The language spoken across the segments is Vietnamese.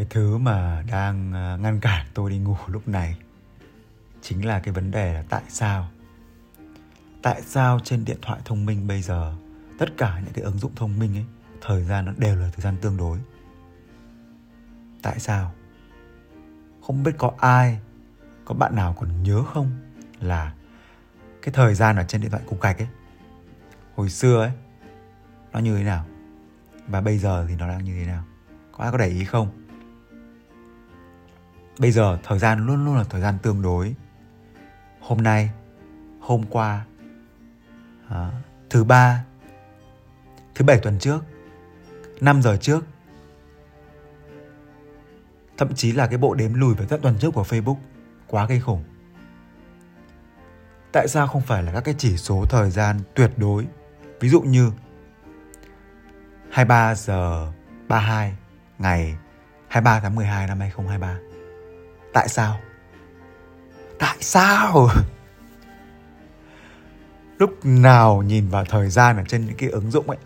cái thứ mà đang à, ngăn cản tôi đi ngủ lúc này chính là cái vấn đề là tại sao? Tại sao trên điện thoại thông minh bây giờ, tất cả những cái ứng dụng thông minh ấy, thời gian nó đều là thời gian tương đối? Tại sao? Không biết có ai, có bạn nào còn nhớ không là cái thời gian ở trên điện thoại cục gạch ấy, hồi xưa ấy, nó như thế nào? Và bây giờ thì nó đang như thế nào? Có ai có để ý không? Bây giờ thời gian luôn luôn là thời gian tương đối. Hôm nay hôm qua à, thứ ba thứ bảy tuần trước 5 giờ trước. Thậm chí là cái bộ đếm lùi về tận tuần trước của Facebook quá gây khủng. Tại sao không phải là các cái chỉ số thời gian tuyệt đối? Ví dụ như 23 giờ 32 ngày 23 tháng 12 năm 2023 tại sao? Tại sao? Lúc nào nhìn vào thời gian ở trên những cái ứng dụng ấy,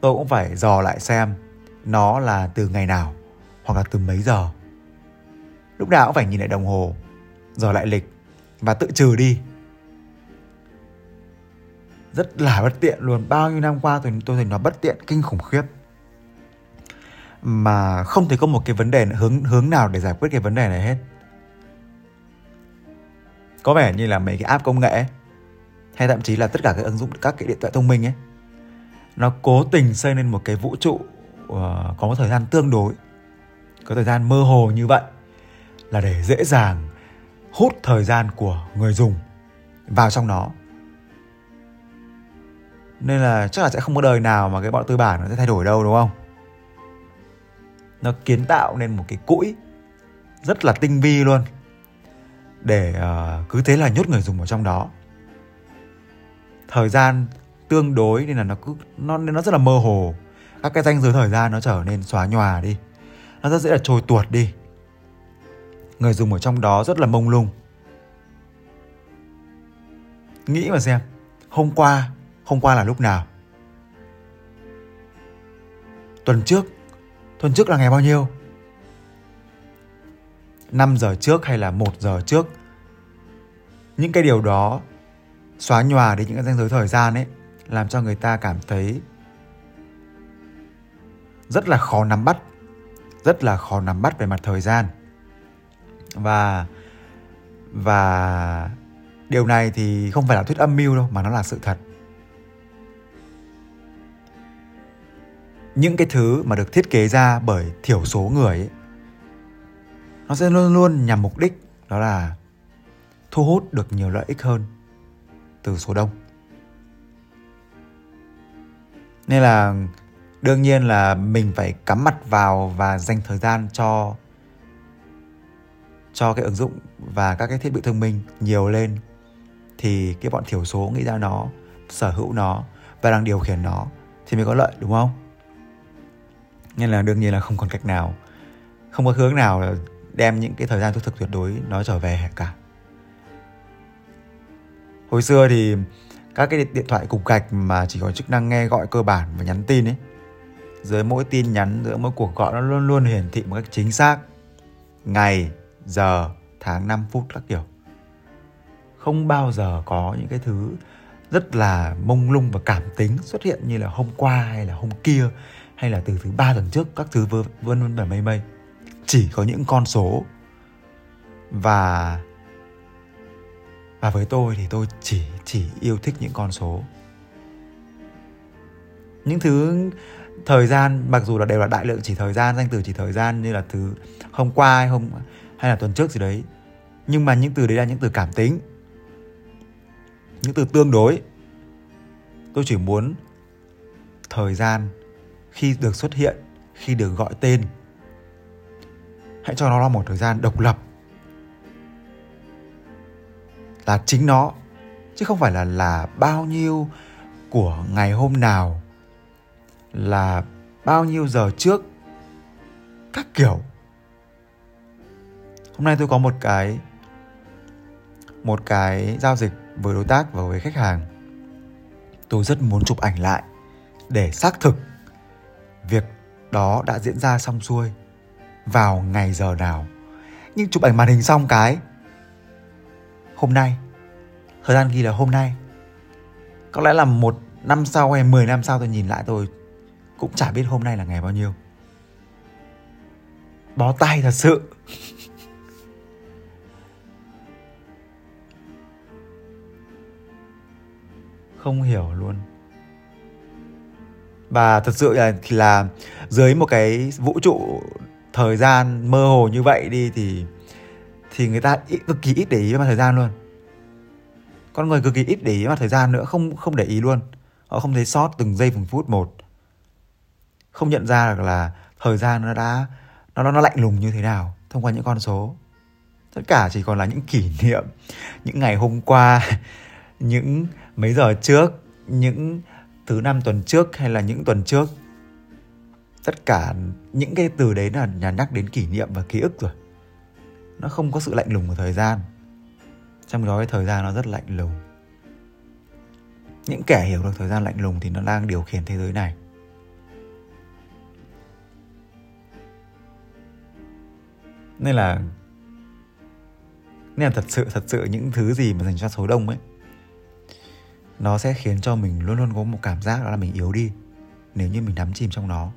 tôi cũng phải dò lại xem nó là từ ngày nào hoặc là từ mấy giờ. Lúc nào cũng phải nhìn lại đồng hồ, dò lại lịch và tự trừ đi. Rất là bất tiện luôn. Bao nhiêu năm qua tôi tôi thấy nó bất tiện, kinh khủng khiếp mà không thấy có một cái vấn đề hướng hướng nào để giải quyết cái vấn đề này hết. Có vẻ như là mấy cái app công nghệ ấy, hay thậm chí là tất cả các ứng dụng các cái điện thoại thông minh ấy nó cố tình xây nên một cái vũ trụ uh, có một thời gian tương đối có thời gian mơ hồ như vậy là để dễ dàng hút thời gian của người dùng vào trong nó. Nên là chắc là sẽ không có đời nào mà cái bọn tư bản nó sẽ thay đổi đâu đúng không? Nó kiến tạo nên một cái cũi rất là tinh vi luôn. Để uh, cứ thế là nhốt người dùng vào trong đó. Thời gian tương đối nên là nó cứ nó nó rất là mơ hồ. Các cái danh giới thời gian nó trở nên xóa nhòa đi. Nó rất dễ là trôi tuột đi. Người dùng ở trong đó rất là mông lung. Nghĩ mà xem hôm qua hôm qua là lúc nào? Tuần trước tuần trước là ngày bao nhiêu? 5 giờ trước hay là 1 giờ trước? Những cái điều đó xóa nhòa đi những cái ranh giới thời gian ấy, làm cho người ta cảm thấy rất là khó nắm bắt, rất là khó nắm bắt về mặt thời gian. Và và điều này thì không phải là thuyết âm mưu đâu, mà nó là sự thật. Những cái thứ mà được thiết kế ra bởi thiểu số người ấy, nó sẽ luôn luôn nhằm mục đích đó là thu hút được nhiều lợi ích hơn từ số đông. Nên là đương nhiên là mình phải cắm mặt vào và dành thời gian cho cho cái ứng dụng và các cái thiết bị thông minh nhiều lên thì cái bọn thiểu số nghĩ ra nó sở hữu nó và đang điều khiển nó thì mới có lợi đúng không? Nên là đương nhiên là không còn cách nào, không có hướng nào là đem những cái thời gian thực thực tuyệt đối nó trở về cả. Hồi xưa thì các cái điện thoại cục gạch mà chỉ có chức năng nghe gọi cơ bản và nhắn tin ấy, dưới mỗi tin nhắn giữa mỗi cuộc gọi nó luôn luôn hiển thị một cách chính xác, ngày, giờ, tháng 5 phút các kiểu. Không bao giờ có những cái thứ rất là mông lung và cảm tính xuất hiện như là hôm qua hay là hôm kia hay là từ thứ ba tuần trước, các thứ vân vân và mây mây. Chỉ có những con số. Và và với tôi thì tôi chỉ chỉ yêu thích những con số. Những thứ thời gian, mặc dù là đều là đại lượng chỉ thời gian, danh từ chỉ thời gian như là từ hôm qua hay hôm, hay là tuần trước gì đấy, nhưng mà những từ đấy là những từ cảm tính. Những từ tương đối. Tôi chỉ muốn thời gian khi được xuất hiện, khi được gọi tên. Hãy cho nó là một thời gian độc lập. Là chính nó, chứ không phải là là bao nhiêu của ngày hôm nào, là bao nhiêu giờ trước, các kiểu. Hôm nay tôi có một cái một cái giao dịch với đối tác và với khách hàng. Tôi rất muốn chụp ảnh lại để xác thực việc đó đã diễn ra xong xuôi, vào ngày giờ nào. Nhưng chụp ảnh màn hình xong cái, hôm nay, thời gian ghi là hôm nay. Có lẽ là một năm sau hay 10 năm sau tôi nhìn lại tôi cũng chả biết hôm nay là ngày bao nhiêu. Bó tay thật sự. Không hiểu luôn và thật sự là thì là dưới một cái vũ trụ thời gian mơ hồ như vậy đi thì thì người ta ít, cực kỳ ít để ý vào thời gian luôn. Con người cực kỳ ít để ý vào thời gian nữa không không để ý luôn. Họ không thấy sót từng giây từng phút một. Không nhận ra được là thời gian nó đã nó nó lạnh lùng như thế nào thông qua những con số. Tất cả chỉ còn là những kỷ niệm những ngày hôm qua những mấy giờ trước những thứ năm tuần trước hay là những tuần trước? Tất cả những cái từ đấy là nhà nhắc đến kỷ niệm và ký ức rồi. Nó không có sự lạnh lùng của thời gian. Trong đó cái thời gian nó rất lạnh lùng. Những kẻ hiểu được thời gian lạnh lùng thì nó đang điều khiển thế giới này. Nên là nên là thật sự thật sự những thứ gì mà dành cho số đông ấy nó sẽ khiến cho mình luôn luôn có một cảm giác đó là mình yếu đi nếu như mình đắm chìm trong nó.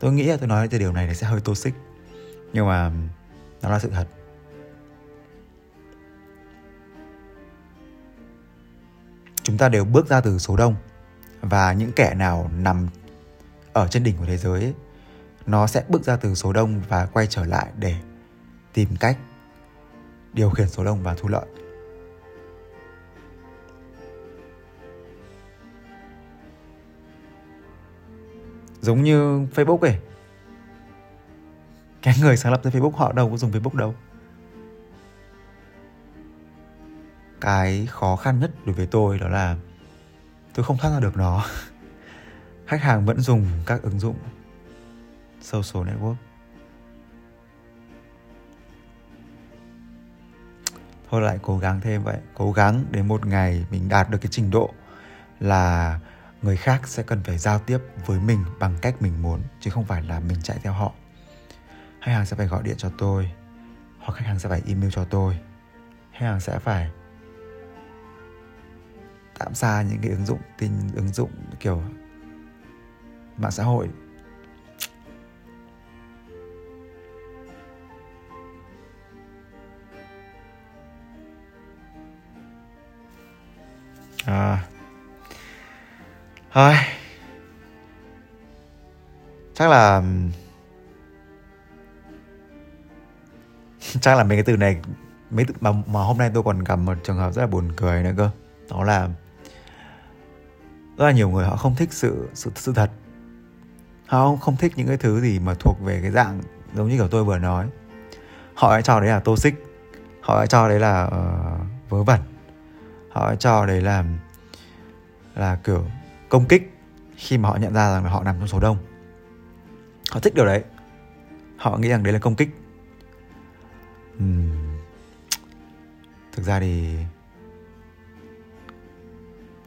Tôi nghĩ là tôi nói từ điều này sẽ hơi toxic nhưng mà nó là sự thật. Chúng ta đều bước ra từ số đông và những kẻ nào nằm ở trên đỉnh của thế giới ấy, nó sẽ bước ra từ số đông và quay trở lại để tìm cách điều khiển số đông và thu lợi. Giống như Facebook ấy. Cái người sáng lập ra Facebook họ đâu có dùng Facebook đâu. Cái khó khăn nhất đối với tôi đó là tôi không thoát ra được nó. Khách hàng vẫn dùng các ứng dụng social network. Thôi lại cố gắng thêm vậy. Cố gắng đến một ngày mình đạt được cái trình độ là người khác sẽ cần phải giao tiếp với mình bằng cách mình muốn, chứ không phải là mình chạy theo họ. Khách hàng sẽ phải gọi điện cho tôi, hoặc khách hàng sẽ phải email cho tôi. Khách hàng sẽ phải tạm xa những cái ứng dụng, tin ứng dụng kiểu mạng xã hội. À thôi. Chắc là chắc là mấy cái từ này mấy từ mà, mà hôm nay tôi còn gặp một trường hợp rất là buồn cười nữa cơ. Đó là rất là nhiều người họ không thích sự sự sự thật. Họ không, không thích những cái thứ gì mà thuộc về cái dạng giống như kiểu tôi vừa nói. Họ lại cho đấy là tô xích họ lại cho đấy là uh, vớ vẩn. Họ lại cho đấy là là kiểu công kích khi mà họ nhận ra rằng là họ nằm trong số đông. Họ thích điều đấy. Họ nghĩ rằng đấy là công kích. Uhm. thực ra thì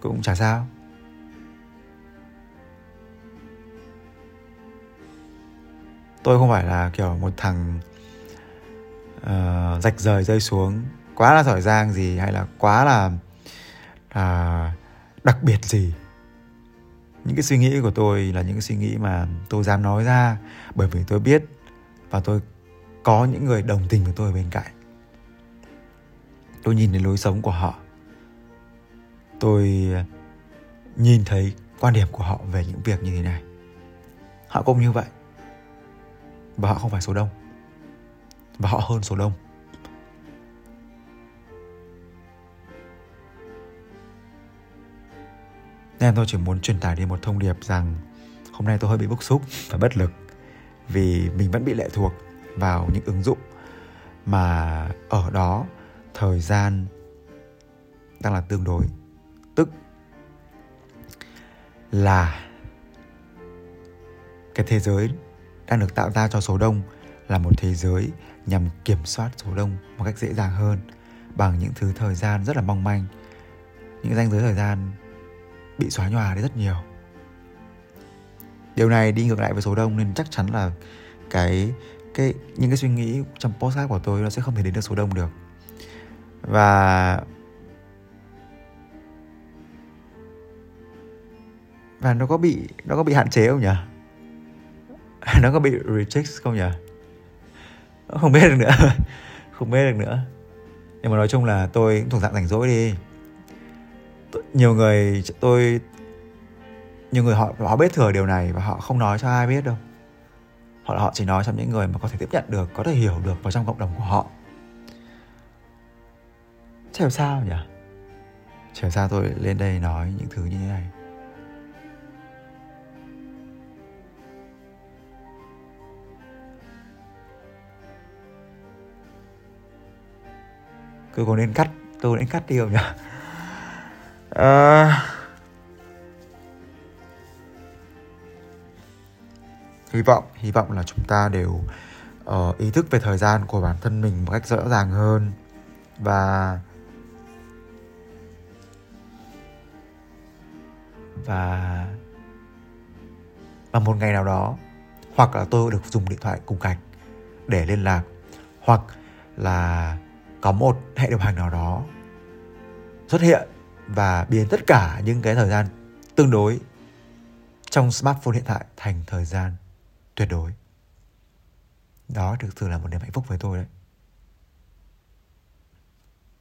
cũng chả sao. Tôi không phải là kiểu một thằng uh, rạch rời rơi xuống quá là giỏi giang gì hay là quá là uh, đặc biệt gì những cái suy nghĩ của tôi là những cái suy nghĩ mà tôi dám nói ra bởi vì tôi biết và tôi có những người đồng tình với tôi bên cạnh. Tôi nhìn thấy lối sống của họ. Tôi ờ, nhìn thấy quan điểm của họ về những việc như thế này. Họ cũng như vậy. Và họ không phải số đông. Và họ hơn số đông. Nên tôi chỉ muốn truyền tải đi một thông điệp rằng hôm nay tôi hơi bị bức xúc và bất lực vì mình vẫn bị lệ thuộc vào những ứng dụng mà ở đó thời gian đang là tương đối. Tức là cái thế giới đang được tạo ra cho số đông là một thế giới nhằm kiểm soát số đông một cách dễ dàng hơn bằng những thứ thời gian rất là mong manh, những ranh giới thời gian bị xóa nhòa đi rất nhiều. Điều này đi ngược lại với số đông nên chắc chắn là cái cái, những cái suy nghĩ trong postcard của tôi nó sẽ không thể đến được số đông được. Và và nó có bị, nó có bị hạn chế không nhỉ? Nó có bị reject không nhỉ? Không biết được nữa. Không biết được nữa. Nhưng mà nói chung là tôi cũng thuộc dạng rảnh rỗi đi nhiều người tôi, nhiều người họ họ biết thừa điều này và họ không nói cho ai biết đâu. Họ họ chỉ nói cho những người mà có thể tiếp nhận được, có thể hiểu được vào trong cộng đồng của họ. Chứ sao nhỉ? Chứ sao tôi lên đây nói những thứ như thế này. Tôi có nên cắt, tôi nên cắt đi không nhỉ? À... hy vọng hy vọng là chúng ta đều uh, ý thức về thời gian của bản thân mình một cách rõ ràng hơn và và và một ngày nào đó hoặc là tôi được dùng điện thoại cùng cảnh để liên lạc hoặc là có một hệ điều hành nào đó xuất hiện và biến tất cả những cái thời gian tương đối trong smartphone hiện tại thành thời gian tuyệt đối. Đó thực sự là một niềm hạnh phúc với tôi đấy.